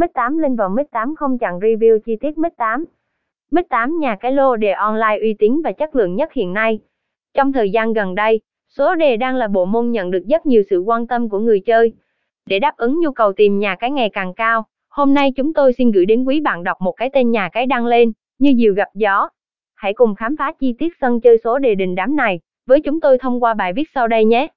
Mix 8 lên vào Mix 8 không chặn review chi tiết Mix 8. Mix 8 nhà cái lô đề online uy tín và chất lượng nhất hiện nay. Trong thời gian gần đây, số đề đang là bộ môn nhận được rất nhiều sự quan tâm của người chơi. Để đáp ứng nhu cầu tìm nhà cái ngày càng cao, hôm nay chúng tôi xin gửi đến quý bạn đọc một cái tên nhà cái đăng lên, như diều gặp gió. Hãy cùng khám phá chi tiết sân chơi số đề đình đám này với chúng tôi thông qua bài viết sau đây nhé.